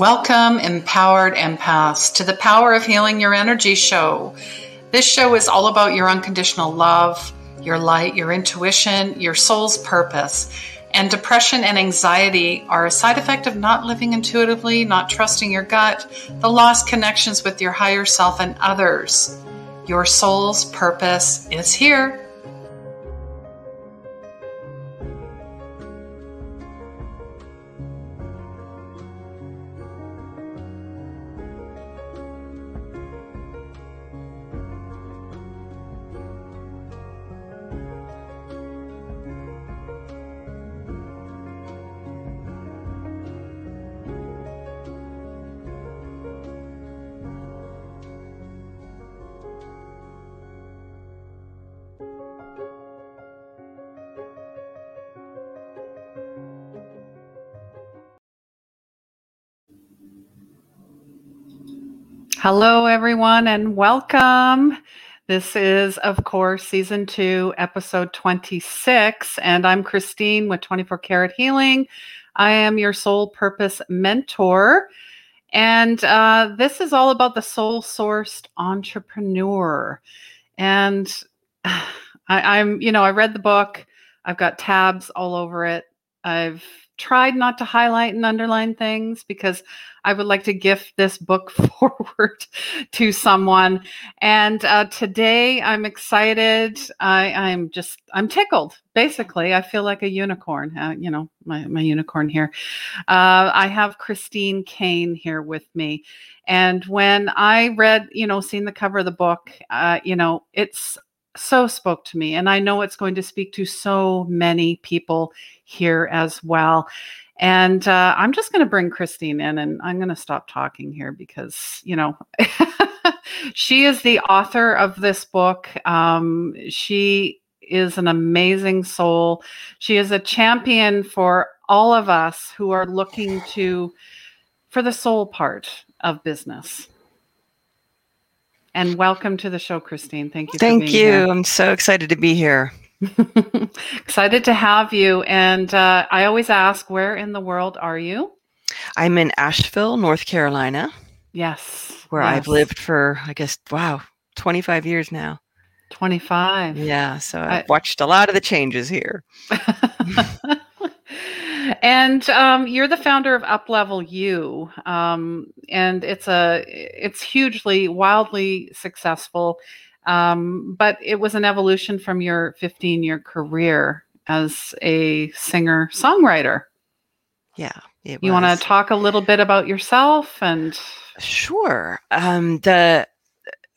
Welcome, empowered empaths, to the Power of Healing Your Energy show. This show is all about your unconditional love, your light, your intuition, your soul's purpose. And depression and anxiety are a side effect of not living intuitively, not trusting your gut, the lost connections with your higher self and others. Your soul's purpose is here. Hello, everyone, and welcome. This is, of course, season two, episode 26, and I'm Christine with 24 Karat Healing. I am your soul purpose mentor, and uh, this is all about the soul sourced entrepreneur. And I, I'm, you know, I read the book, I've got tabs all over it. I've tried not to highlight and underline things because I would like to gift this book forward to someone. And uh, today I'm excited. I, I'm just, I'm tickled. Basically, I feel like a unicorn, uh, you know, my, my unicorn here. Uh, I have Christine Kane here with me. And when I read, you know, seen the cover of the book, uh, you know, it's so spoke to me. And I know it's going to speak to so many people here as well. And uh, I'm just going to bring Christine in and I'm going to stop talking here because, you know, she is the author of this book. Um, she is an amazing soul. She is a champion for all of us who are looking to, for the soul part of business. And welcome to the show, Christine. Thank you. Thank you. Here. I'm so excited to be here. excited to have you. And uh, I always ask, where in the world are you? I'm in Asheville, North Carolina. Yes. Where yes. I've lived for, I guess, wow, 25 years now. 25. Yeah. So I've I, watched a lot of the changes here. and um, you're the founder of Uplevel You, um, and it's a it's hugely, wildly successful. Um, but it was an evolution from your 15 year career as a singer songwriter. Yeah. you want to talk a little bit about yourself and sure um, the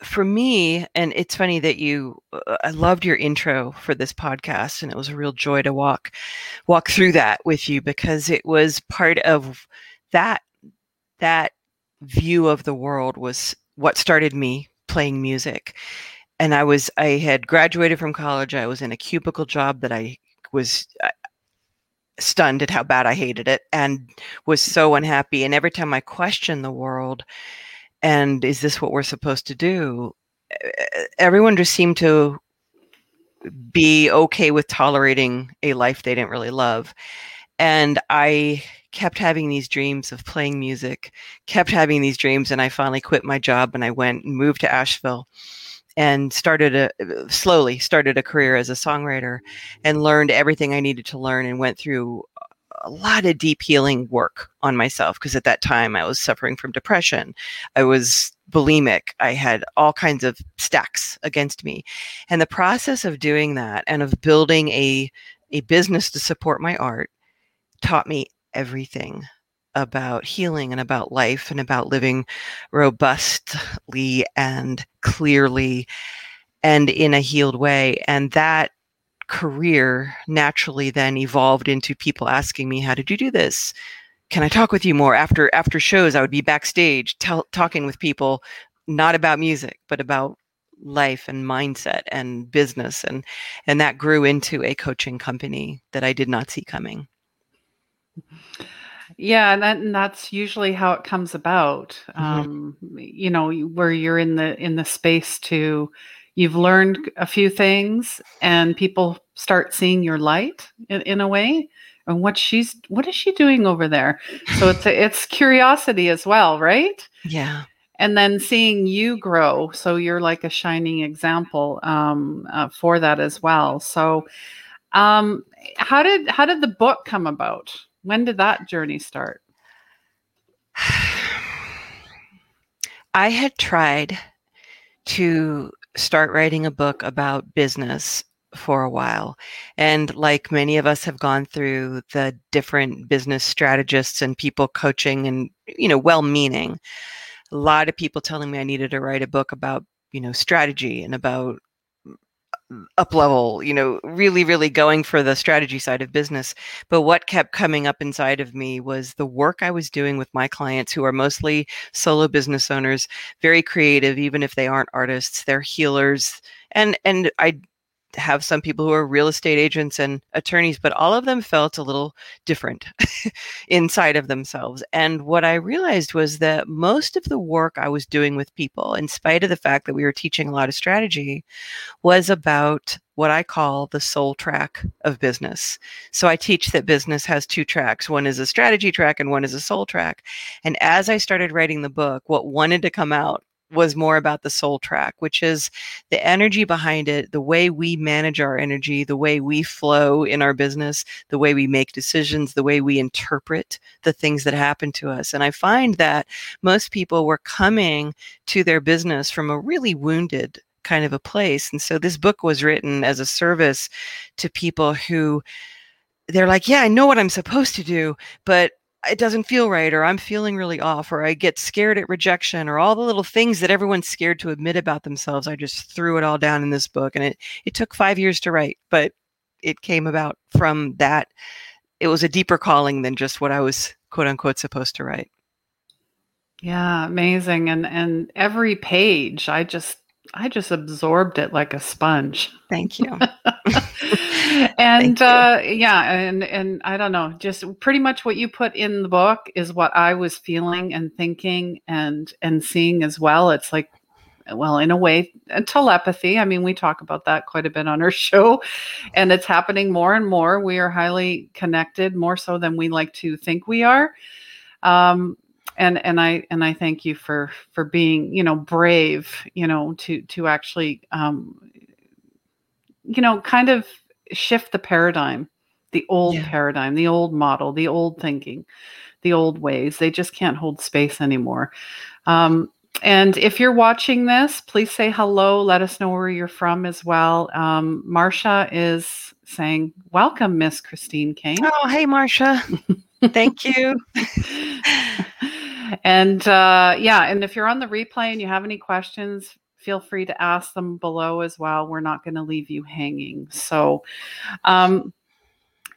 for me, and it's funny that you, uh, I loved your intro for this podcast, and it was a real joy to walk, walk through that with you because it was part of that, that view of the world was what started me playing music. And I was, I had graduated from college. I was in a cubicle job that I was uh, stunned at how bad I hated it and was so unhappy. And every time I questioned the world, and is this what we're supposed to do? Everyone just seemed to be okay with tolerating a life they didn't really love and i kept having these dreams of playing music kept having these dreams and i finally quit my job and i went and moved to asheville and started a slowly started a career as a songwriter and learned everything i needed to learn and went through a lot of deep healing work on myself because at that time I was suffering from depression. I was bulimic. I had all kinds of stacks against me. And the process of doing that and of building a a business to support my art taught me everything about healing and about life and about living robustly and clearly and in a healed way. And that career naturally then evolved into people asking me, "How did you do this? Can I talk with you more?" After after shows, I would be backstage tell, talking with people, not about music, but about life and mindset and business, and and that grew into a coaching company that I did not see coming. Yeah, and, that, and that's usually how it comes about. Mm-hmm. Um, you know, where you're in the in the space to you've learned a few things and people start seeing your light in, in a way and what she's what is she doing over there? So it's a, it's curiosity as well right? Yeah. And then seeing you grow. So you're like a shining example um, uh, for that as well. So um, how did how did the book come about? When did that journey start? I had tried to start writing a book about business for a while. And like many of us have gone through the different business strategists and people coaching and, you know, well meaning, a lot of people telling me I needed to write a book about, you know, strategy and about up level, you know, really, really going for the strategy side of business. But what kept coming up inside of me was the work I was doing with my clients who are mostly solo business owners, very creative, even if they aren't artists, they're healers. And and I have some people who are real estate agents and attorneys, but all of them felt a little different inside of themselves. And what I realized was that most of the work I was doing with people, in spite of the fact that we were teaching a lot of strategy, was about what I call the soul track of business. So I teach that business has two tracks. One is a strategy track and one is a soul track. And as I started writing the book, what wanted to come out was more about the soul track, which is the energy behind it, the way we manage our energy, the way we flow in our business, the way we make decisions, the way we interpret the things that happen to us. And I find that most people were coming to their business from a really wounded kind of a place. And so this book was written as a service to people who they're like, yeah, I know what I'm supposed to do, but it doesn't feel right or i'm feeling really off or i get scared at rejection or all the little things that everyone's scared to admit about themselves i just threw it all down in this book and it it took 5 years to write but it came about from that. It was a deeper calling than just what i was quote unquote supposed to write. Yeah amazing and and every page i just i just absorbed it like a sponge. Thank you and uh, yeah, and and I don't know, just pretty much what you put in the book is what I was feeling and thinking and and seeing as well. It's like, well, in a way, telepathy. I mean, we talk about that quite a bit on our show, and it's happening more and more. We are highly connected, more so than we like to think we are. Um, and and I and I thank you for for being you know brave you know to to actually um, you know kind of shift the paradigm, the old yeah. paradigm, the old model, the old thinking, the old ways. They just can't hold space anymore. Um, and if you're watching this, please say hello. Let us know where you're from as well. Um, Marcia is saying, Welcome, Miss Christine Kane. Oh, hey, Marcia. Thank you. and uh, yeah, and if you're on the replay and you have any questions, feel free to ask them below as well. We're not going to leave you hanging. So, um,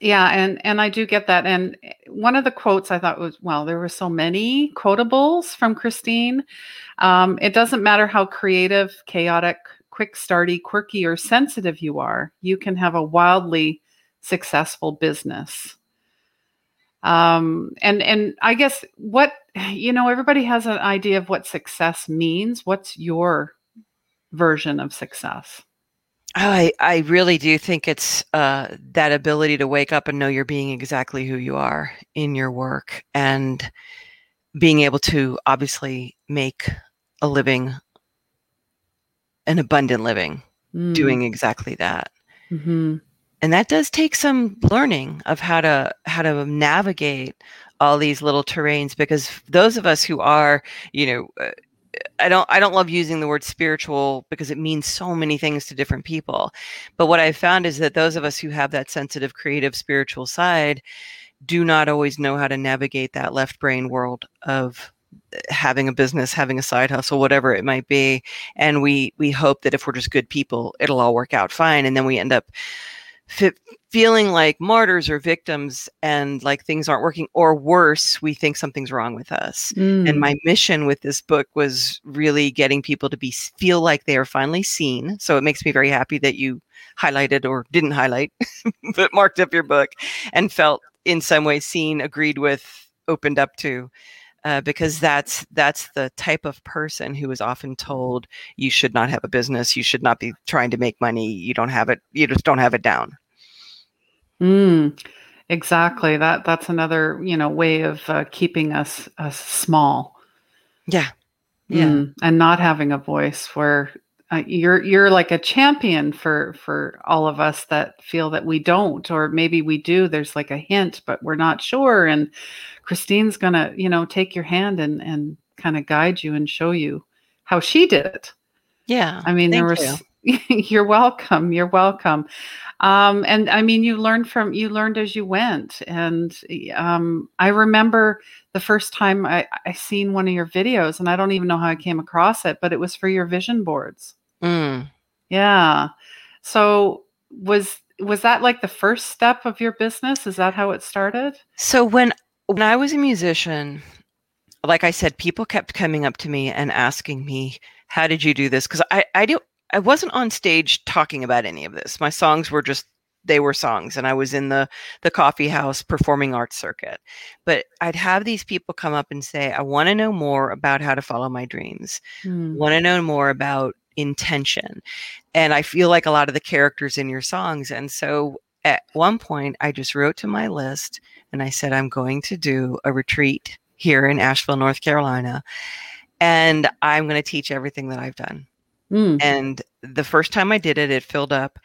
yeah, and and I do get that. And one of the quotes I thought was, well, there were so many quotables from Christine. Um, it doesn't matter how creative, chaotic, quick starty, quirky, or sensitive you are, you can have a wildly successful business. Um, and and I guess what you know, everybody has an idea of what success means. What's your version of success? I I really do think it's uh, that ability to wake up and know you're being exactly who you are in your work and being able to obviously make a living, an abundant living, mm. doing exactly that. Mm-hmm. And that does take some learning of how to how to navigate all these little terrains because those of us who are you know uh, I don't I don't love using the word spiritual because it means so many things to different people. But what I've found is that those of us who have that sensitive, creative, spiritual side do not always know how to navigate that left brain world of eh, having a business, having a side hustle, whatever it might be. And we we hope that if we're just good people, it'll all work out fine. And then we end up feeling like martyrs or victims and like things aren't working or worse we think something's wrong with us. Mm. and my mission with this book was really getting people to be feel like they are finally seen. So it makes me very happy that you highlighted or didn't highlight but marked up your book and felt in some way seen agreed with opened up to uh, because that's that's the type of person who is often told you should not have a business, you should not be trying to make money, you don't have it, you just don't have it down. Mm. exactly. That that's another you know way of uh, keeping us us small. Yeah. Yeah. Mm, and not having a voice where uh, you're you're like a champion for for all of us that feel that we don't or maybe we do there's like a hint but we're not sure and christine's gonna you know take your hand and and kind of guide you and show you how she did it yeah i mean there was. you're welcome you're welcome um, and i mean you learned from you learned as you went and um, i remember the first time I, I seen one of your videos and i don't even know how i came across it but it was for your vision boards Mm. Yeah. So was was that like the first step of your business? Is that how it started? So when when I was a musician, like I said, people kept coming up to me and asking me, "How did you do this?" Because I I do I wasn't on stage talking about any of this. My songs were just they were songs and I was in the the coffee house performing arts circuit. But I'd have these people come up and say, "I want to know more about how to follow my dreams. Mm. Want to know more about intention. And I feel like a lot of the characters in your songs. And so at one point, I just wrote to my list and I said, I'm going to do a retreat here in Asheville, North Carolina. And I'm going to teach everything that I've done. Mm. And the first time I did it, it filled up.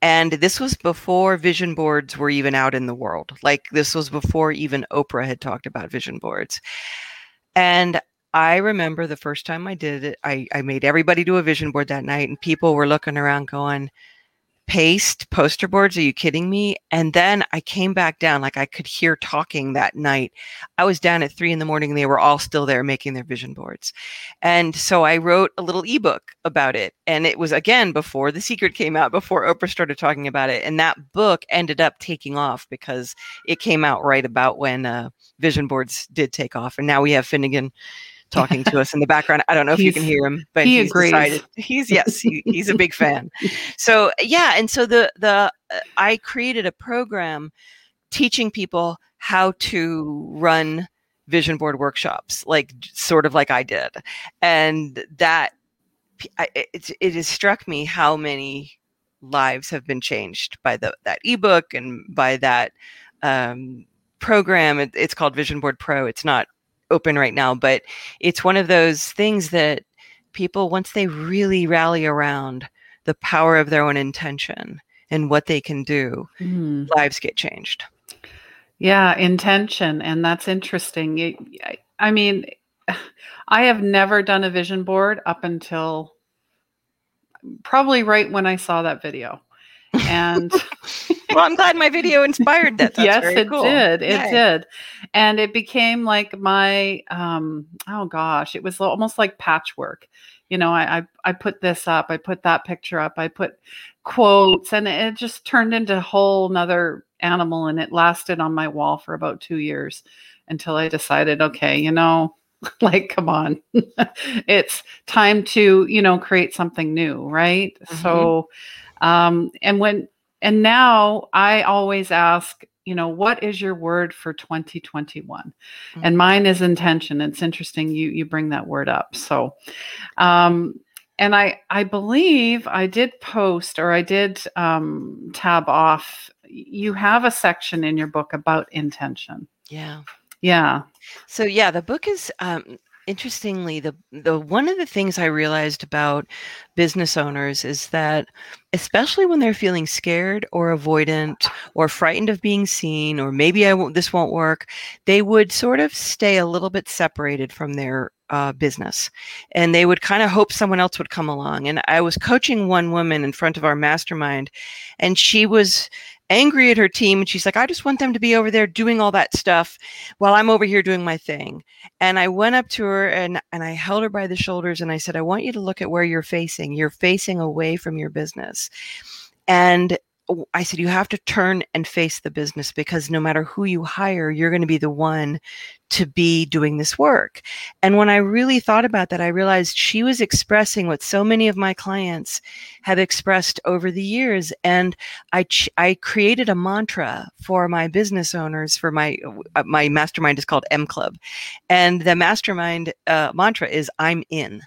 And this was before vision boards were even out in the world. Like this was before even Oprah had talked about vision boards. And I remember the first time I did it, I, I made everybody do a vision board that night, and people were looking around going, Paste poster boards? Are you kidding me? And then I came back down, like I could hear talking that night. I was down at three in the morning, and they were all still there making their vision boards. And so I wrote a little ebook about it. And it was again before The Secret came out, before Oprah started talking about it. And that book ended up taking off because it came out right about when uh, vision boards did take off. And now we have Finnegan talking to us in the background. I don't know if you can hear him, but he he's agrees. decided he's yes, he, he's a big fan. So yeah, and so the the uh, I created a program teaching people how to run vision board workshops, like sort of like I did, and that it, it has struck me how many lives have been changed by the that ebook and by that um, program. It, it's called Vision Board Pro. It's not open right now, but it's one of those things that people, once they really rally around the power of their own intention and what they can do, mm. lives get changed. Yeah, intention. And that's interesting. It, I mean, I have never done a vision board up until probably right when I saw that video. And well, I'm glad my video inspired that. That's yes, it cool. did. It Yay. did. And it became like my um oh gosh, it was almost like patchwork. You know, I, I I put this up, I put that picture up, I put quotes, and it just turned into a whole nother animal and it lasted on my wall for about two years until I decided, okay, you know, like come on it's time to you know create something new right mm-hmm. so um and when and now I always ask, you know, what is your word for 2021? Mm-hmm. And mine is intention. It's interesting you you bring that word up. So um and I I believe I did post or I did um tab off you have a section in your book about intention. Yeah. Yeah. So yeah, the book is um interestingly the the one of the things i realized about business owners is that especially when they're feeling scared or avoidant or frightened of being seen or maybe i won't this won't work they would sort of stay a little bit separated from their uh, business. And they would kind of hope someone else would come along. And i was coaching one woman in front of our mastermind and she was angry at her team and she's like i just want them to be over there doing all that stuff while i'm over here doing my thing. And i went up to her and and i held her by the shoulders and i said i want you to look at where you're facing. You're facing away from your business. And I said, you have to turn and face the business because no matter who you hire, you're going to be the one to be doing this work. And when I really thought about that, I realized she was expressing what so many of my clients have expressed over the years. And I, ch- I created a mantra for my business owners for my, uh, my mastermind is called M Club. And the mastermind uh, mantra is I'm in.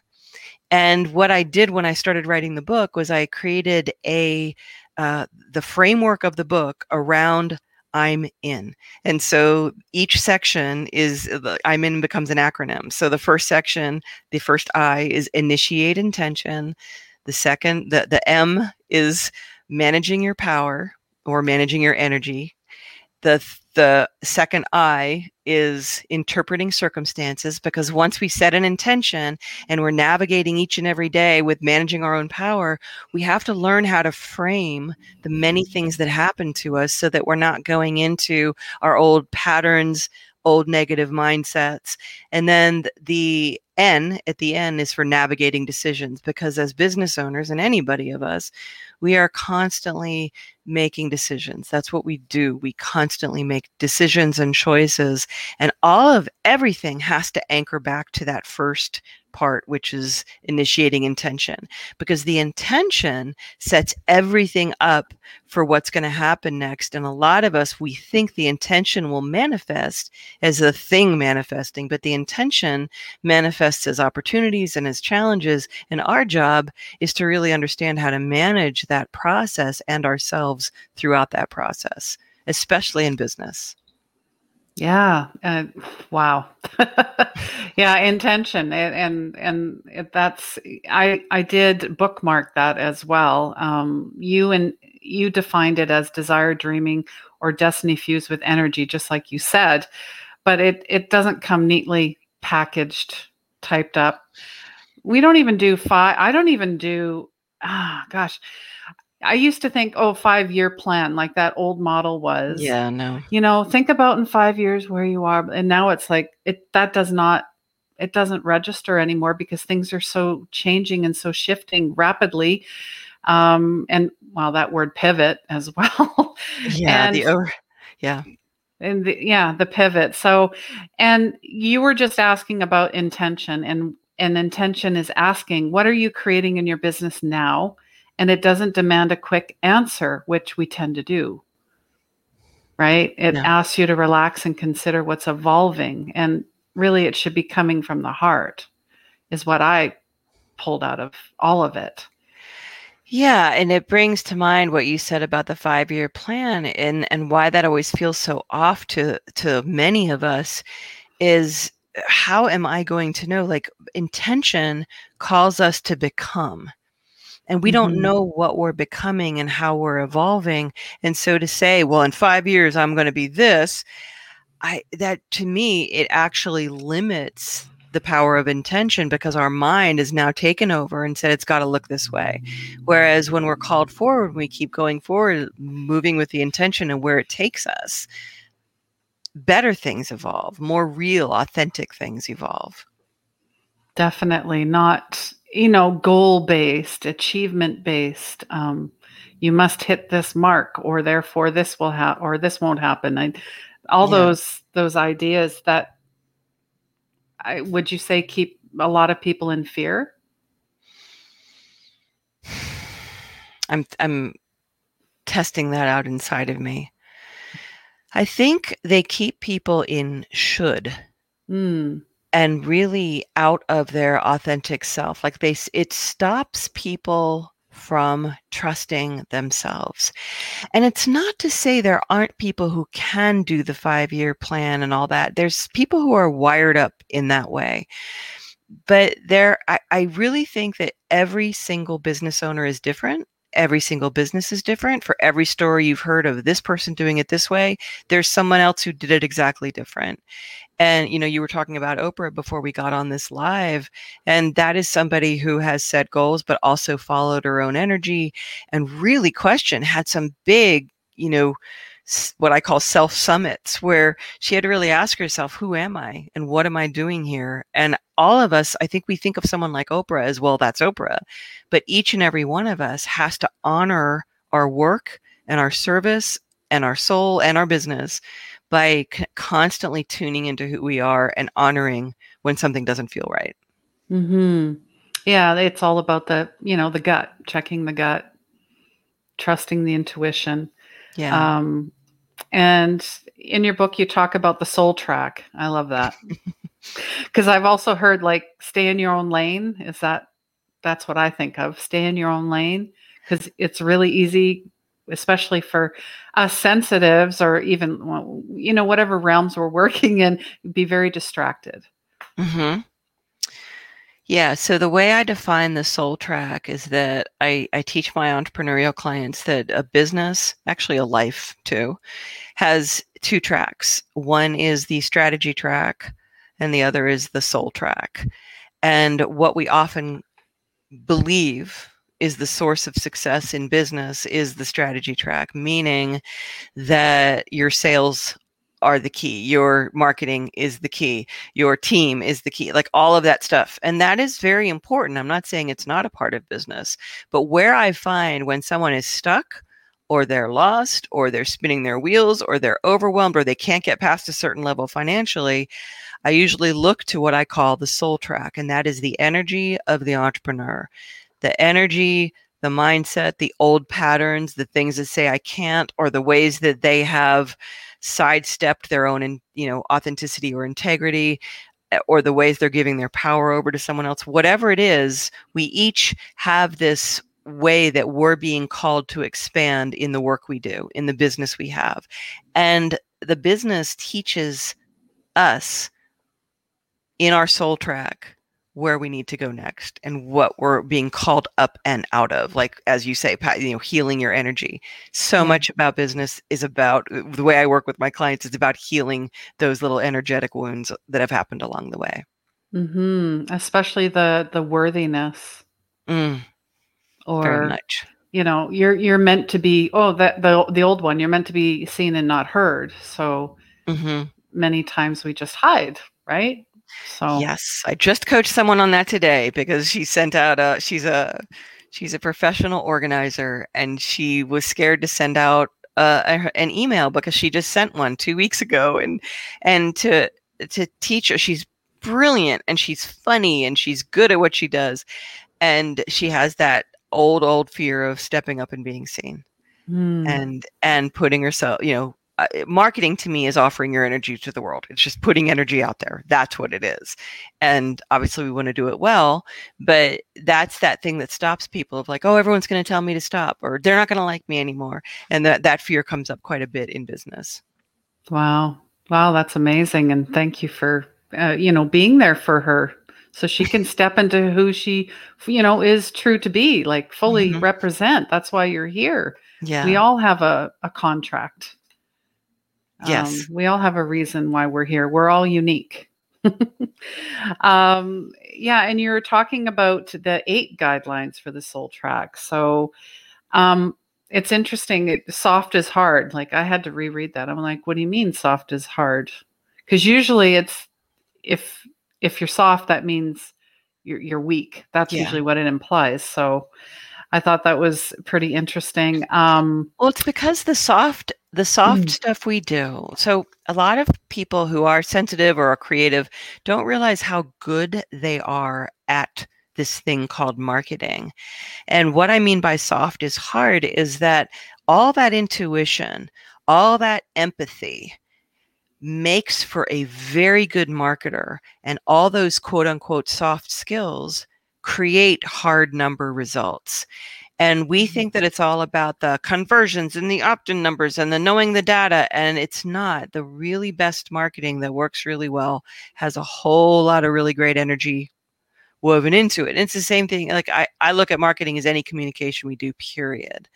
And what I did when I started writing the book was I created a uh, the framework of the book around I'm in. And so each section is the I'm in becomes an acronym. So the first section, the first I is initiate intention. The second, the, the M is managing your power or managing your energy. The the second I is interpreting circumstances because once we set an intention and we're navigating each and every day with managing our own power, we have to learn how to frame the many things that happen to us so that we're not going into our old patterns, old negative mindsets. And then the N at the end is for navigating decisions because as business owners and anybody of us, we are constantly making decisions. That's what we do. We constantly make decisions and choices. And all of everything has to anchor back to that first part, which is initiating intention, because the intention sets everything up for what's going to happen next. And a lot of us, we think the intention will manifest as a thing manifesting, but the intention manifests as opportunities and as challenges. And our job is to really understand how to manage that process and ourselves throughout that process, especially in business. Yeah. Uh, wow. yeah, intention, and and, and that's I I did bookmark that as well. Um, you and you defined it as desire, dreaming, or destiny fused with energy, just like you said, but it it doesn't come neatly packaged, typed up. We don't even do five. I don't even do. Ah, gosh. I used to think, oh, five year plan, like that old model was. Yeah, no. You know, think about in five years where you are. And now it's like it that does not it doesn't register anymore because things are so changing and so shifting rapidly. Um, and well, that word pivot as well. Yeah, and, the yeah. And the, yeah, the pivot. So and you were just asking about intention and and intention is asking, what are you creating in your business now? and it doesn't demand a quick answer, which we tend to do. Right? It asks you to relax and consider what's evolving. And really, it should be coming from the heart, is what I pulled out of all of it. Yeah, and it brings to mind what you said about the five-year plan and and why that always feels so off to to many of us is how am I going to know like intention calls us to become and we mm-hmm. don't know what we're becoming and how we're evolving and so to say well in 5 years I'm going to be this I that to me it actually limits the power of intention because our mind is now taken over and said it's got to look this way. Whereas when we're called forward, we keep going forward, moving with the intention and where it takes us, better things evolve, more real, authentic things evolve. Definitely not you know, goal based, achievement based. Um, you must hit this mark, or therefore this will happen, or this won't happen. I, all yeah. those those ideas that I would you say keep a lot of people in fear. I'm I'm testing that out inside of me. I think they keep people in should. Mm and really out of their authentic self like they it stops people from trusting themselves. And it's not to say there aren't people who can do the 5 year plan and all that. There's people who are wired up in that way. But there I, I really think that every single business owner is different every single business is different. For every story you've heard of this person doing it this way, there's someone else who did it exactly different. And, you know, you were talking about Oprah before we got on this live. And that is somebody who has set goals, but also followed her own energy and really questioned, had some big, you know, what I call self summits, where she had to really ask herself, who am I and what am I doing here? And all of us, I think we think of someone like Oprah as well, that's Oprah. But each and every one of us has to honor our work and our service and our soul and our business by c- constantly tuning into who we are and honoring when something doesn't feel right. Hmm. Yeah, it's all about the you know the gut, checking the gut, trusting the intuition. Yeah. Um, and in your book, you talk about the soul track. I love that because I've also heard like stay in your own lane. Is that that's what I think of? Stay in your own lane because it's really easy especially for us sensitives or even you know whatever realms we're working in be very distracted mm-hmm. Yeah so the way i define the soul track is that I, I teach my entrepreneurial clients that a business actually a life too has two tracks. One is the strategy track and the other is the soul track. And what we often believe is the source of success in business is the strategy track, meaning that your sales are the key, your marketing is the key, your team is the key, like all of that stuff. And that is very important. I'm not saying it's not a part of business, but where I find when someone is stuck, or they're lost, or they're spinning their wheels, or they're overwhelmed, or they can't get past a certain level financially, I usually look to what I call the soul track, and that is the energy of the entrepreneur the energy, the mindset, the old patterns, the things that say I can't, or the ways that they have sidestepped their own, in, you know, authenticity or integrity, eh, or the ways they're giving their power over to someone else. Whatever it is, we each have this way that we're being called to expand in the work we do, in the business we have. And the business teaches us in our soul track where we need to go next and what we're being called up and out of like as you say you know healing your energy. So much about business is about uh, the way i work with my clients is about healing those little energetic wounds that have happened along the way. Mm-hmm. especially the the worthiness. Mm, or much. you know you're you're meant to be oh that the the old one you're meant to be seen and not heard. So mm-hmm. many times we just hide right so yes, I just coached someone on that today because she sent out a she's a she's a professional organizer and she was scared to send out uh, an email because she just sent one two weeks ago and and to to teach her she's brilliant and she's funny and she's good at what she does and she has that old old fear of stepping up and being seen mm. and and putting herself you know uh, marketing to me is offering your energy to the world. It's just putting energy out there. That's what it is. And obviously, we want to do it well, but that's that thing that stops people of like, oh, everyone's going to tell me to stop, or they're not going to like me anymore. And that, that fear comes up quite a bit in business. Wow. Wow. That's amazing. And thank you for, uh, you know, being there for her so she can step into who she, you know, is true to be, like fully mm-hmm. represent. That's why you're here. Yeah. We all have a, a contract Yes. Um, we all have a reason why we're here. We're all unique. um, yeah, and you're talking about the eight guidelines for the soul track. So um, it's interesting. It, soft is hard. Like I had to reread that. I'm like, what do you mean soft is hard? Because usually it's if if you're soft, that means you're you're weak. That's yeah. usually what it implies. So I thought that was pretty interesting. Um, well, it's because the soft the soft mm. stuff we do. So a lot of people who are sensitive or are creative don't realize how good they are at this thing called marketing. And what I mean by soft is hard is that all that intuition, all that empathy makes for a very good marketer and all those quote unquote soft skills create hard number results. And we mm-hmm. think that it's all about the conversions and the opt in numbers and the knowing the data. And it's not. The really best marketing that works really well has a whole lot of really great energy woven into it. And it's the same thing. Like I, I look at marketing as any communication we do, period.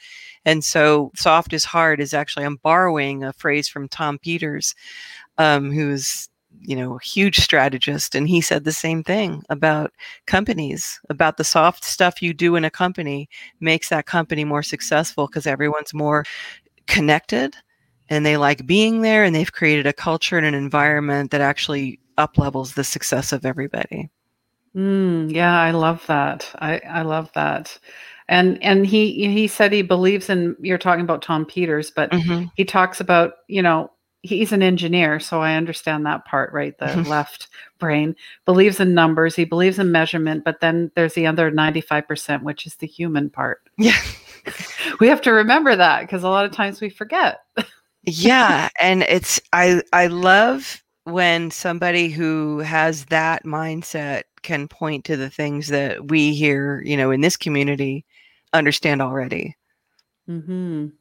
And so soft is hard is actually, I'm borrowing a phrase from Tom Peters, um, who's you know, huge strategist, and he said the same thing about companies, about the soft stuff you do in a company makes that company more successful because everyone's more connected and they like being there and they've created a culture and an environment that actually up levels the success of everybody. Mm, yeah, I love that. I, I love that. And and he he said he believes in you're talking about Tom Peters, but mm-hmm. he talks about, you know, he's an engineer, so I understand that part, right? The left brain believes in numbers, he believes in measurement, but then there's the other 95%, which is the human part. Yeah. we have to remember that because a lot of times we forget. yeah, and it's I I love when somebody who has that mindset can point to the things that we here, you know, in this community understand already. Mhm.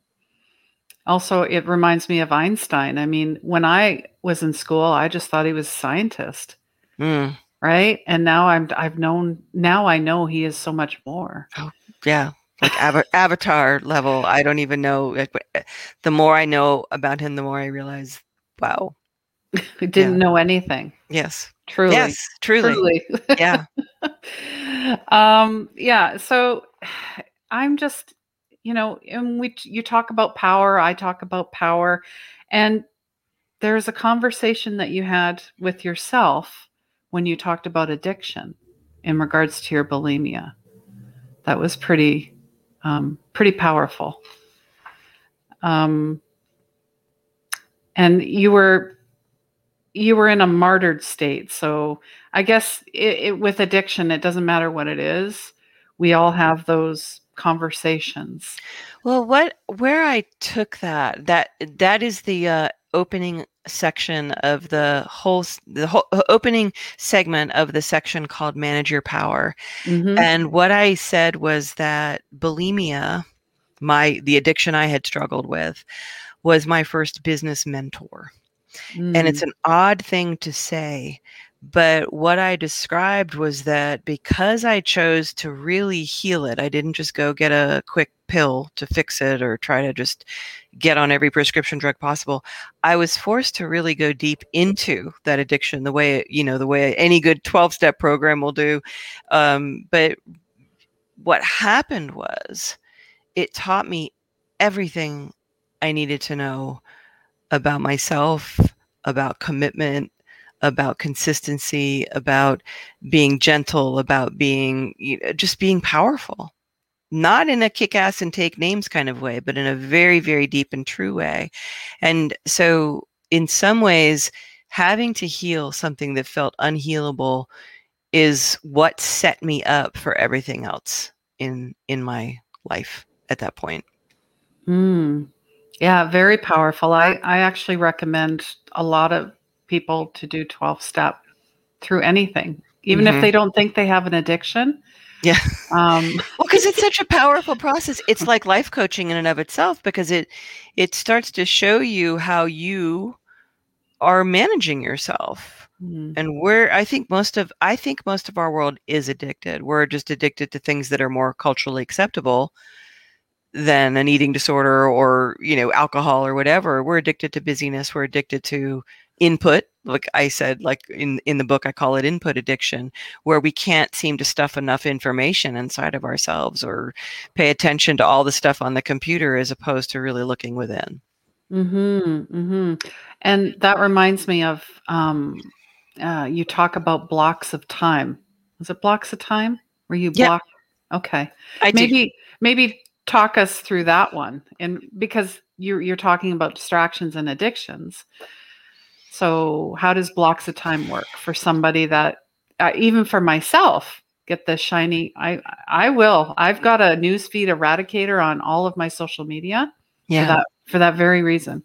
Also, it reminds me of Einstein. I mean, when I was in school, I just thought he was a scientist. Mm. Right. And now I'm, I've known, now I know he is so much more. Oh, yeah. Like av- avatar level. I don't even know. Like, eh, the more I know about him, the more I realize, wow. I didn't yeah. know anything. Yes. Truly. Yes, truly. truly. yeah. um, yeah. So I'm just, you know, and we you talk about power, I talk about power, and there's a conversation that you had with yourself when you talked about addiction in regards to your bulimia. That was pretty um, pretty powerful. Um, and you were you were in a martyred state. So I guess it, it, with addiction, it doesn't matter what it is. We all have those conversations. Well, what where I took that that that is the uh, opening section of the whole the whole uh, opening segment of the section called manage your power mm-hmm. and what i said was that bulimia my the addiction i had struggled with was my first business mentor mm. and it's mm. an odd thing to say but what I described was that because I chose to really heal it, I didn't just go get a quick pill to fix it or try to just get on every prescription drug possible. I was forced to really go deep into that addiction the way, you know, the way any good 12 step program will do. Um, but what happened was it taught me everything I needed to know about myself, about commitment, about consistency, about being gentle, about being you know, just being powerful. Not in a kick ass and take names kind of way, but in a very, very deep and true way. And so, in some ways, having to heal something that felt unhealable is what set me up for everything else in in my life at that point. Mm. Yeah, very powerful. I, I actually recommend a lot of people to do 12 step through anything, even mm-hmm. if they don't think they have an addiction. Yeah. Um, well, because it's such a powerful process. It's like life coaching in and of itself because it it starts to show you how you are managing yourself. Mm-hmm. And where I think most of I think most of our world is addicted. We're just addicted to things that are more culturally acceptable than an eating disorder or, you know, alcohol or whatever. We're addicted to busyness. We're addicted to input like i said like in in the book i call it input addiction where we can't seem to stuff enough information inside of ourselves or pay attention to all the stuff on the computer as opposed to really looking within. Mhm mhm and that reminds me of um uh, you talk about blocks of time. Is it blocks of time? Where you block okay. I maybe do. maybe talk us through that one and because you're you're talking about distractions and addictions so, how does blocks of time work for somebody that, uh, even for myself, get the shiny? I I will. I've got a newsfeed eradicator on all of my social media. Yeah. For that, for that very reason.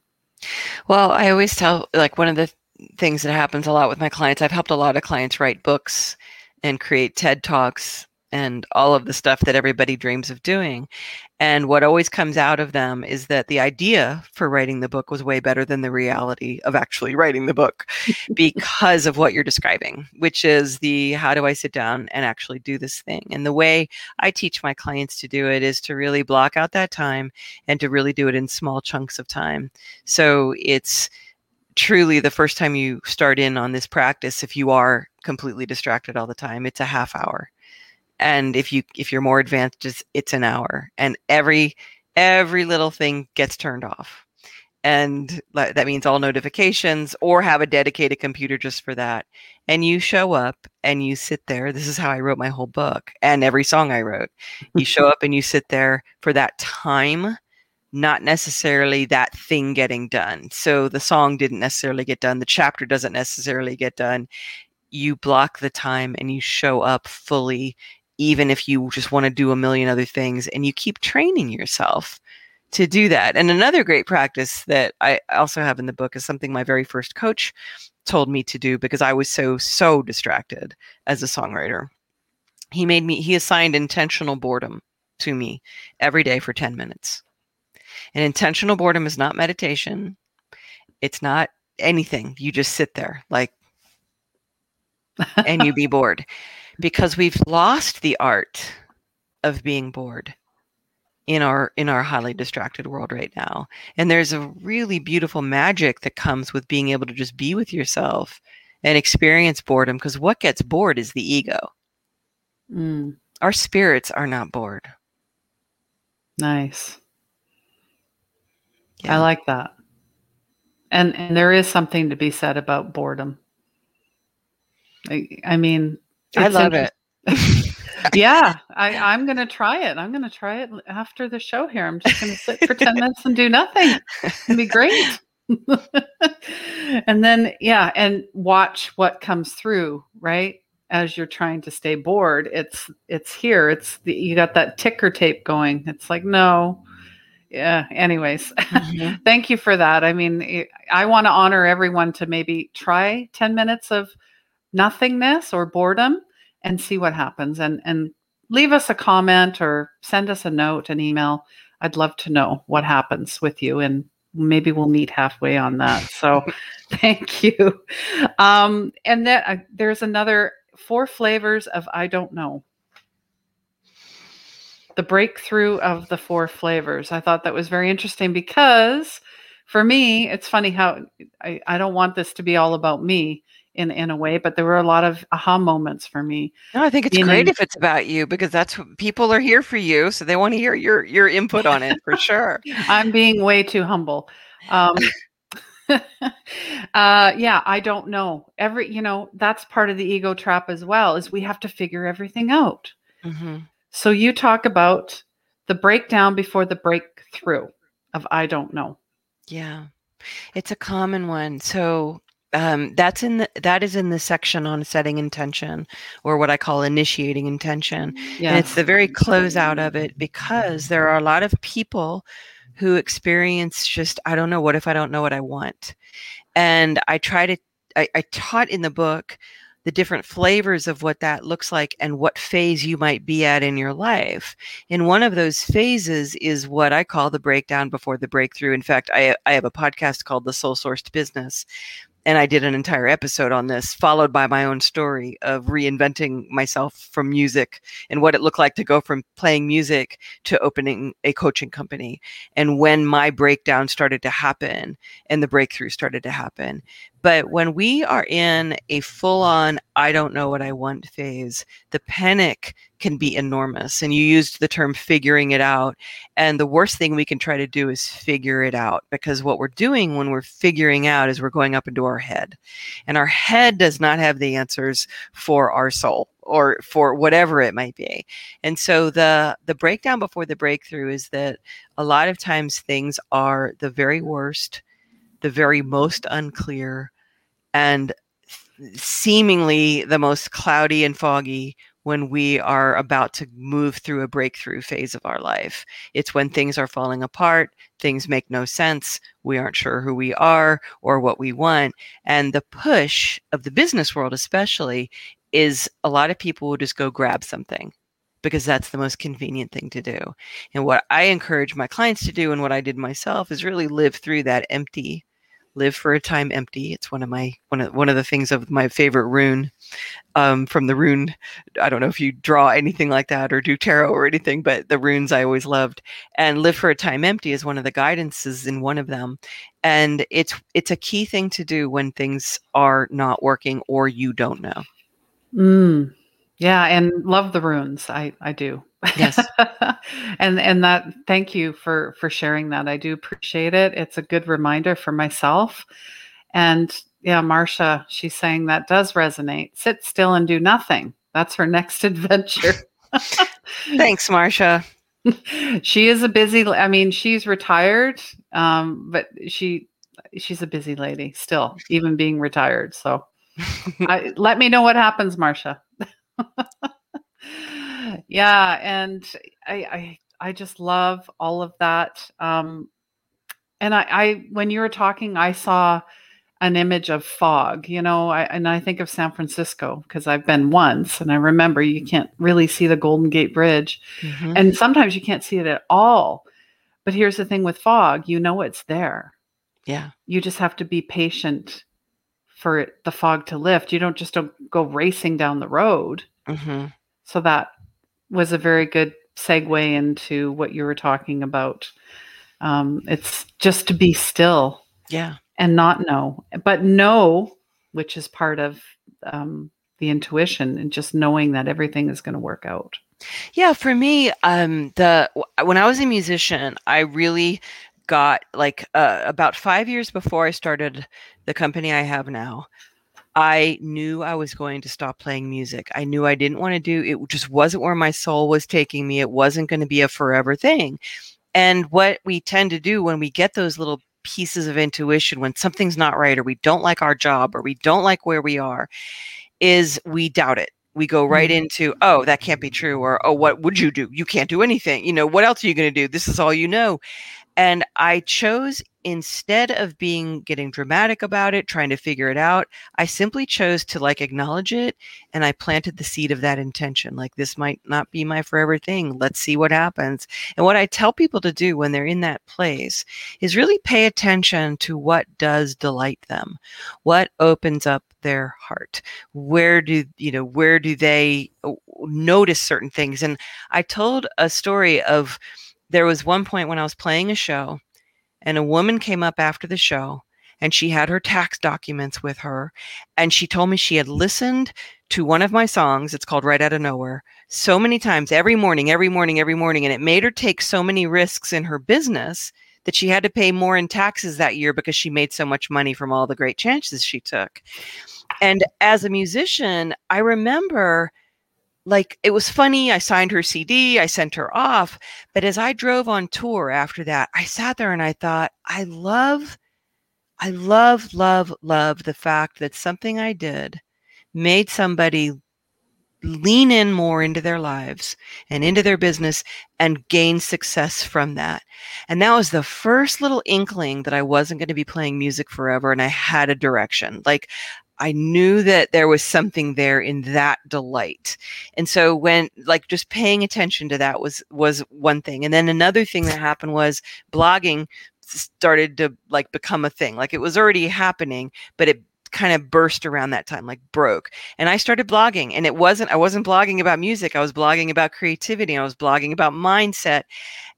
Well, I always tell like one of the things that happens a lot with my clients. I've helped a lot of clients write books and create TED talks and all of the stuff that everybody dreams of doing. And what always comes out of them is that the idea for writing the book was way better than the reality of actually writing the book because of what you're describing, which is the how do I sit down and actually do this thing? And the way I teach my clients to do it is to really block out that time and to really do it in small chunks of time. So it's truly the first time you start in on this practice, if you are completely distracted all the time, it's a half hour and if you if you're more advanced it's, it's an hour and every every little thing gets turned off. And that means all notifications or have a dedicated computer just for that. And you show up and you sit there this is how i wrote my whole book and every song i wrote. You show up and you sit there for that time not necessarily that thing getting done. So the song didn't necessarily get done the chapter doesn't necessarily get done. You block the time and you show up fully even if you just want to do a million other things and you keep training yourself to do that. And another great practice that I also have in the book is something my very first coach told me to do because I was so, so distracted as a songwriter. He made me, he assigned intentional boredom to me every day for 10 minutes. And intentional boredom is not meditation. It's not anything. You just sit there like and you be bored because we've lost the art of being bored in our in our highly distracted world right now and there's a really beautiful magic that comes with being able to just be with yourself and experience boredom because what gets bored is the ego Mm, our spirits are not bored nice. Yeah. I like that. And and there is something to be said about boredom. I, I mean, i love it yeah, I, I'm going to try it. I'm going to try it after the show here. I'm just going to sit for 10 minutes and do nothing. It'd be great. and then, yeah, and watch what comes through, right? As you're trying to stay bored, it's it's here. It's the, you got that ticker tape going. It's like no, yeah. Anyways, Mhm. thank you for that. I mean, I want to honor everyone to maybe try 10 minutes of nothingness or boredom and see what happens. And and leave us a comment or send us a note an email. I'd love to know what happens with you and maybe we'll meet halfway on that. So thank you. Um and then uh, there's another four flavors of i don't know. The breakthrough of the four flavors. I thought that was very interesting because for me it's funny how i, I don't want this to be all about me in in a way but there were a lot of aha moments for me no i think it's great if it's about you because that's what people are here for you so they want to hear your your input on it for sure I'm being way too humble. Um, uh, yeah, I don't know. Every, you know, that's part of the ego trap as well. Is we have to figure everything out. hmm So you talk about the breakdown before the breakthrough of I don't know. Yeah, it's a common one. So um, that's in the that is in the section on setting intention, or what I call initiating intention. Yeah, And it's the very closeout of it because there are a lot of people who experience just I don't know what if I don't know what I want, and I try to I, I taught in the book the different flavors of what that looks like and what phase you might be at in your life. And one of those phases is what I call the breakdown before the breakthrough. In fact, I, I have a podcast called The Soul Sourced Business. And I did an entire episode on this, followed by my own story of reinventing myself from music and what it looked like to go from playing music to opening a coaching company. And when my breakdown started to happen and the breakthrough started to happen. But when we are in a full on, I don't know what I want phase, the panic can be enormous. And you used the term figuring it out. And the worst thing we can try to do is figure it out because what we're doing when we're figuring out is we're going up into our head. And our head does not have the answers for our soul or for whatever it might be. And so the the breakdown before the breakthrough is that a lot of times things are the very worst, the very most unclear, and seemingly the most cloudy and foggy when we are about to move through a breakthrough phase of our life. It's when things are falling apart, things make no sense, we aren't sure who we are or what we want. And the push of the business world, especially, is a lot of people will just go grab something because that's the most convenient thing to do. And what I encourage my clients to do and what I did myself is really live through that empty live for a time empty. It's one of my one of one of the things of my favorite rune um, from the rune i don't know if you draw anything like that or do tarot or anything but the runes i always loved. And live for a time empty is one of the guidances in one of them. And it's it's a key thing to do when things are not working or you don't know. Mm, yeah, and love the runes. I I do. Yes. and and that thank you for for sharing that. I do appreciate it. It's a good reminder for myself. And yeah, Marcia, she's saying that does resonate. Sit still and do nothing. That's her next adventure. thanks marcia she is a busy I mean, she's retired, um, but she she's a busy lady still, even being retired. So I, let me know what happens, Marcia. Yeah, and I, I I just love all of that. Um, and I, I when you were talking, I saw an image of fog. You know, I, and I think of San Francisco because I've been once, and I remember you can't really see the Golden Gate Bridge, Mhm. and sometimes you can't see it at all. But here's the thing with fog, you know it's there. Yeah. You just have to be patient for it, the fog to lift. You don't just don't go racing down the road. hmm So that was a very good segue into what you were talking about. Um, it's just to be still Yeah. and not know, but know, which is part of um, the intuition and just knowing that everything is going to work out. Yeah, for me, um, the when I was a musician, I really got like uh, about five years before I started the company I have now. I knew I was going to stop playing music. I knew I didn't want to do it. Just wasn't where my soul was taking me. It wasn't going to be a forever thing. And what we tend to do when we get those little pieces of intuition, when something's not right, or we don't like our job, or we don't like where we are, is we doubt it we go right Mhm. into oh that can't be true or oh what would you do you can't do anything you know what else are you going to do this is all you know and i chose instead of being getting dramatic about it trying to figure it out i simply chose to like acknowledge it and i planted the seed of that intention like this might not be my forever thing. Let's see what happens. And what i tell people to do when they're in that place is really pay attention to what does delight them what opens up their heart where do you know where do they uh, notice certain things. And i told a story of there was one point when i was playing a show and a woman came up after the show and she had her tax documents with her and she told me she had listened to one of my songs it's called right out of nowhere so many times every morning every morning every morning and it made her take so many risks in her business that she had to pay more in taxes that year because she made so much money from all the great chances she took. And as a musician i remember like it was funny i signed her cd i sent her off but as i drove on tour after that i sat there and i thought i love i love love love the fact that something i did made somebody lean in more into their lives and into their business and gain success from that. And that was the first little inkling that i wasn't going to be playing music forever and i had a direction. Like I knew that there was something there in that delight. And so when like just paying attention to that was was one thing. And then another thing that happened was blogging started to like become a thing. Like it was already happening, but it kind of burst around that time like broke and i started blogging and it wasn't i wasn't blogging about music i was blogging about creativity i was blogging about mindset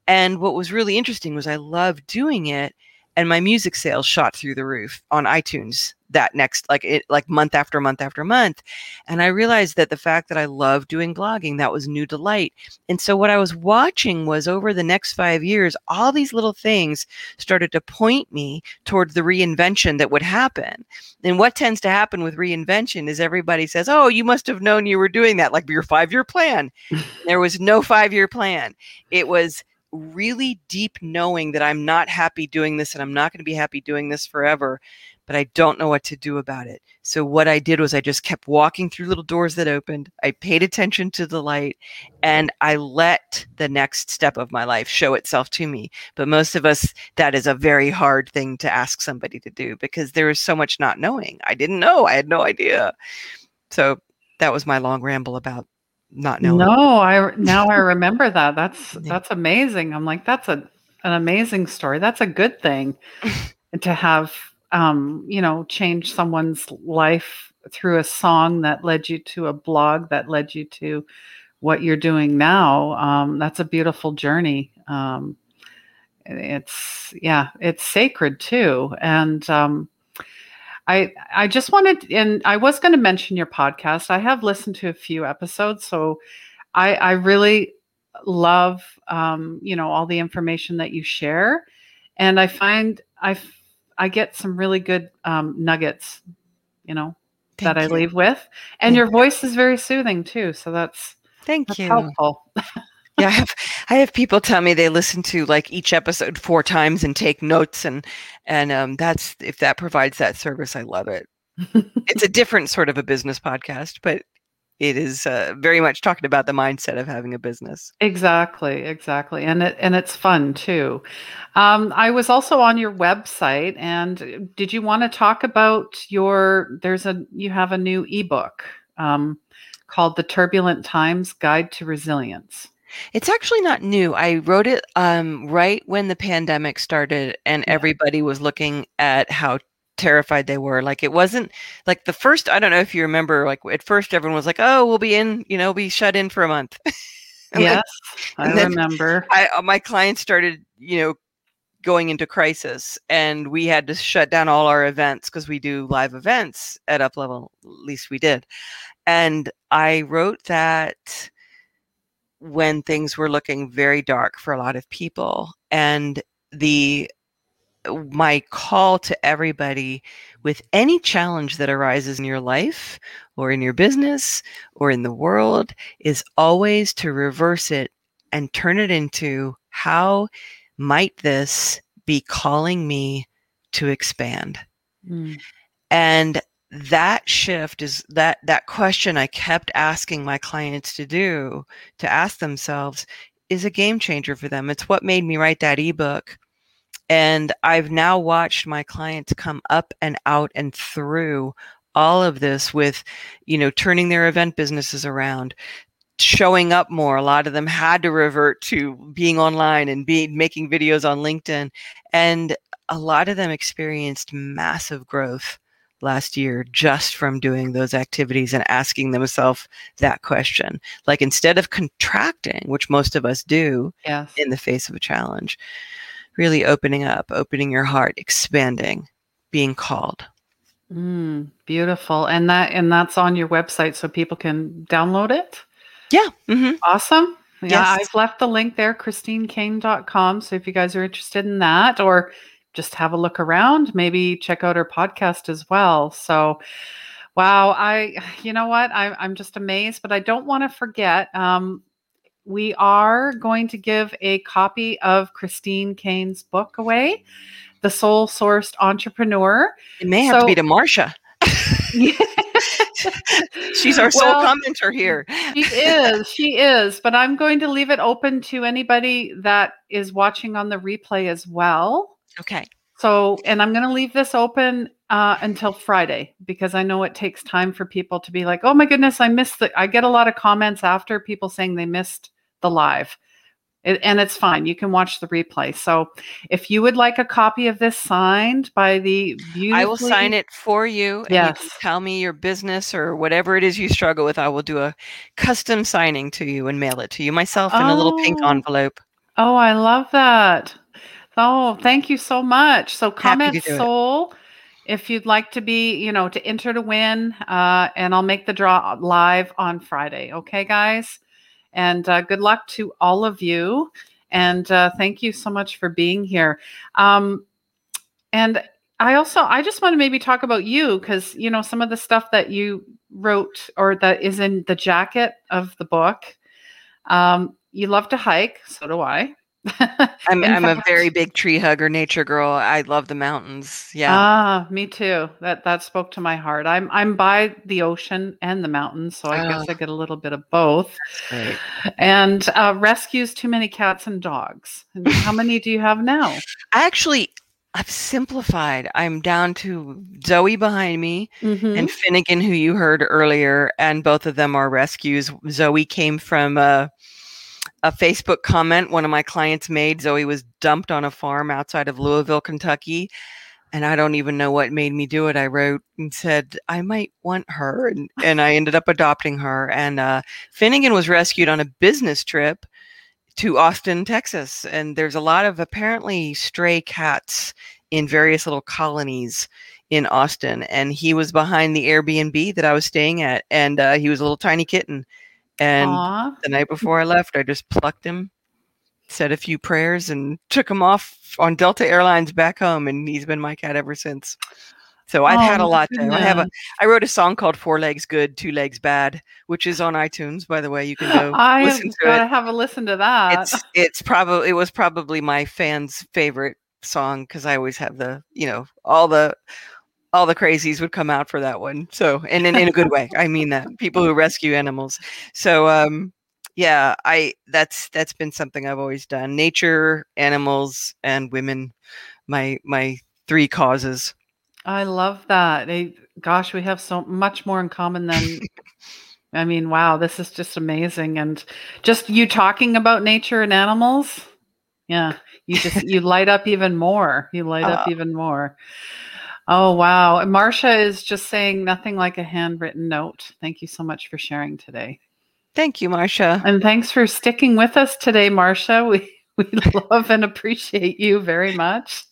and what was really interesting was i loved doing it and my music sales shot through the roof on iTunes that next like it like month after month after month. And i realized that the fact that i love doing blogging that was new delight and so what i was watching was over the next 5 years all these little things started to point me towards the reinvention that would happen. And what tends to happen with reinvention is everybody says oh you must have known you were doing that like your 5 year plan. There was no 5 year plan. It was really deep knowing that I'm not happy doing this and I'm not going to be happy doing this forever, but I don't know what to do about it. So what I did was I just kept walking through little doors that opened. I paid attention to the light and I let the next step of my life show itself to me. But most of us that is a very hard thing to ask somebody to do because there is so much not knowing. I didn't know. I had no idea. So that was my long ramble about not knowing. No, I now I remember that. That's Yeah. that's amazing. I'm like, that's a an amazing story. That's a good thing to have um, you know, change someone's life through a song that led you to a blog that led you to what you're doing now. Um, that's a beautiful journey. Um, it's yeah, it's sacred too. And um, I I just wanted, and I was going to mention your podcast. I have listened to a few episodes, so I I really love um, you know all the information that you share, and I find I I get some really good um, nuggets, you know, that I leave with, and Thank your you. voice is very soothing too. So that's Thank that's you. helpful. yeah, I have I have people tell me they listen to like each episode four times and take notes and and um that's if that provides that service, I love it. It's a different sort of a business podcast, but it is uh, very much talking about the mindset of having a business. Exactly, exactly, and it and it's fun too. Um, I was also on your website, and did you want to talk about your? There's a you have a new ebook um, called "The Turbulent Times Guide to Resilience." It's actually not new. I wrote it um, right when the pandemic started, and Yeah. everybody was looking at how terrified they were. Like it wasn't like the first. I don't know if you remember. Like at first, everyone was like, "Oh, we'll be in. You know, be shut in for a month." Yes, I remember. I uh, my clients started, you know, going into crisis, and we had to shut down all our events because we do live events at Uplevel. At least we did. And I wrote that when things were looking very dark for a lot of people, and the my call to everybody with any challenge that arises in your life or in your business or in the world is always to reverse it and turn it into how might this be calling me to expand Mm. and that shift is that that question i kept asking my clients to do to ask themselves is a game changer for them. It's what made me write that ebook. And i've now watched my clients come up and out and through all of this with you know turning their event businesses around showing up more. A lot of them had to revert to being online and being making videos on linkedin. And a lot of them experienced massive growth last year just from doing those activities and asking themselves that question. Like instead of contracting, which most of us do Yes. in the face of a challenge, really opening up, opening your heart, expanding, being called. Mm, beautiful. And that and that's on your website so people can download it. Yeah. hmm Awesome. Yeah, Yes. I've left the link there, christinekane.com. So if you guys are interested in that or just have a look around, maybe check out our podcast as well. So wow, I you know what? I, I'm just amazed, but I don't want to forget. Um, we are going to give a copy of Christine Kane's book away, The Soul Sourced Entrepreneur. It may have to be to Marcia. She's our sole Well, commenter here. she is she is but i'm going to leave it open to anybody that is watching on the replay as well Okay. so and i'm going to leave this open uh, until friday because i know it takes time for people to be like oh my goodness i missed the i get a lot of comments after people saying they missed the live It- and it's fine you can watch the replay so if you would like a copy of this signed by the I will sign it for you. And you Yes. tell me your business or whatever it is you struggle with. I will do a custom signing to you and mail it to you myself in a little pink Oh. envelope. Oh, I love that. Oh, thank you so much. So Happy comment to do it. soul if you'd like to be, you know, to enter to win. Uh, and I'll make the draw live on Friday. Okay, guys. And uh, good luck to all of you. And uh, thank you so much for being here. Um, and I also, I just want to maybe talk about you because, you know, some of the stuff that you wrote or that is in the jacket of the book. Um, you love to hike, so do I. I'm, I'm a very big tree hugger, nature girl. I love the mountains. Yeah. Ah, me too. That that spoke to my heart. I'm I'm by the ocean and the mountains, so I guess Oh. I get a little bit of both. And uh, rescues too many cats and dogs. And how many do you have now? I actually, I've simplified. I'm down to Zoe behind me Mhm. and Finnegan, who you heard earlier, and both of them are rescues. Zoe came from a, a Facebook comment one of my clients made. Zoe was dumped on a farm outside of Louisville, Kentucky. And I don't even know what made me do it. I wrote and said, I might want her. And, and I ended up adopting her. And uh, Finnegan was rescued on a business trip to Austin, Texas. And there's a lot of apparently stray cats in various little colonies in Austin. And he was behind the Airbnb that I was staying at. And uh, he was a little tiny kitten. And Aw. the night before I left, I just plucked him, said a few prayers, and took him off on Delta Airlines back home. And he's been my cat ever since. So I've oh had Oh, a lot. I have a. I wrote a song called Four Legs Good, Two Legs Bad, which is on iTunes, by the way. You can go I have listen to to it. have a listen to that. It's it's probably it was probably my fans' favorite song because I always have the you know all the all the crazies would come out for that one. So and in, in a good way. I mean that people who rescue animals. So um yeah, I that's that's been something I've always done. Nature, animals, and women. My my three causes. I love that. Eh, gosh, we have so much more in common than I mean, wow, this is just amazing. And just you talking about nature and animals, yeah, you just you light up even more. You light up Oh. even more. Oh wow. And Marcia is just saying nothing like a handwritten note. Thank you so much for sharing today. Thank you, Marcia. And thanks for sticking with us today, Marcia. We we love and appreciate you very much.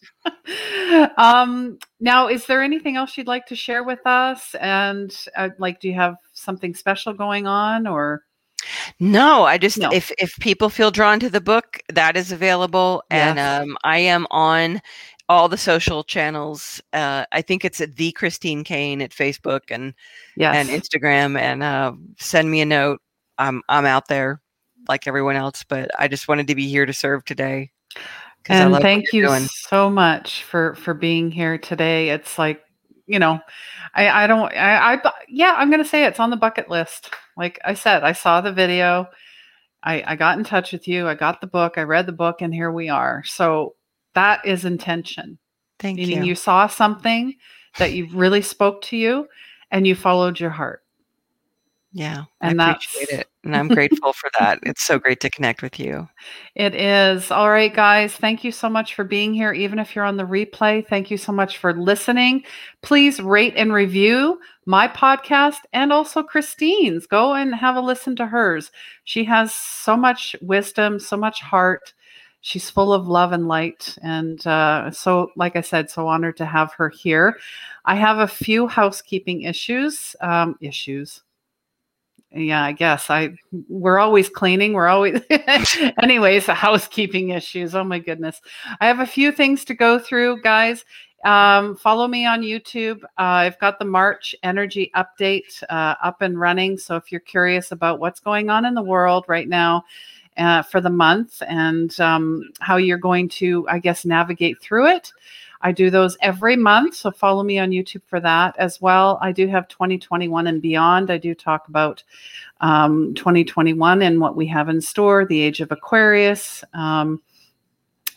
um, now, is there anything else you'd like to share with us? And uh, like, do you have something special going on, or No, I just No. if if people feel drawn to the book, that is available, and um, I am on all the social channels. Uh, I think it's at the Christine Kane at Facebook and yes? and Instagram, and uh, send me a note. I'm I'm out there like everyone else, but I just wanted to be here to serve today. And thank you're doing. so much for for being here today. It's like you know, I I don't I, I yeah I'm gonna say it's on the bucket list. Like I said, I saw the video. I, I got in touch with you. I got the book. I read the book, and here we are. So that is intention. Thank Meaning you. Meaning you saw something that you really spoke to you, and you followed your heart. Yeah, And I appreciate it, and I'm grateful for that. It's so great to connect with you. It is. All right, guys. Thank you so much for being here. Even if you're on the replay, thank you so much for listening. Please rate and review my podcast and also Christine's. Go and have a listen to hers. She has so much wisdom, so much heart. She's full of love and light. And uh, so, like I said, so honored to have her here. I have a few housekeeping issues. Um, issues yeah i guess i we're always cleaning we're always anyways the housekeeping issues oh my goodness i have a few things to go through guys um, follow me on youtube uh, i've got the march energy update uh, up and running so if you're curious about what's going on in the world right now uh, for the month and um, how you're going to i guess navigate through it I do those every month, so follow me on YouTube for that as well. I do have 2021 and beyond. I do talk about um, 2021 and what we have in store, the age of Aquarius, um,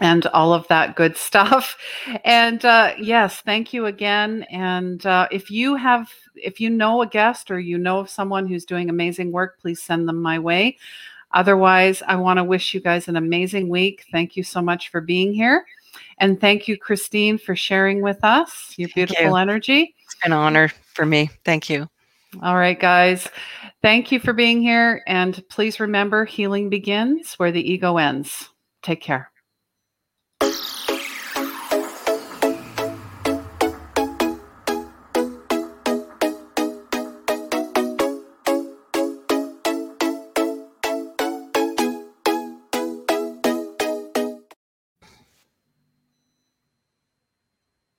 and all of that good stuff. And uh, yes, thank you again. And uh, if you have, if you know a guest or you know of someone who's doing amazing work, please send them my way. Otherwise, I want to wish you guys an amazing week. Thank you so much for being here. And thank you, Christine, for sharing with us your beautiful you. energy. It's an honor for me. Thank you. All right, guys. Thank you for being here. And please remember healing begins where the ego ends. Take care.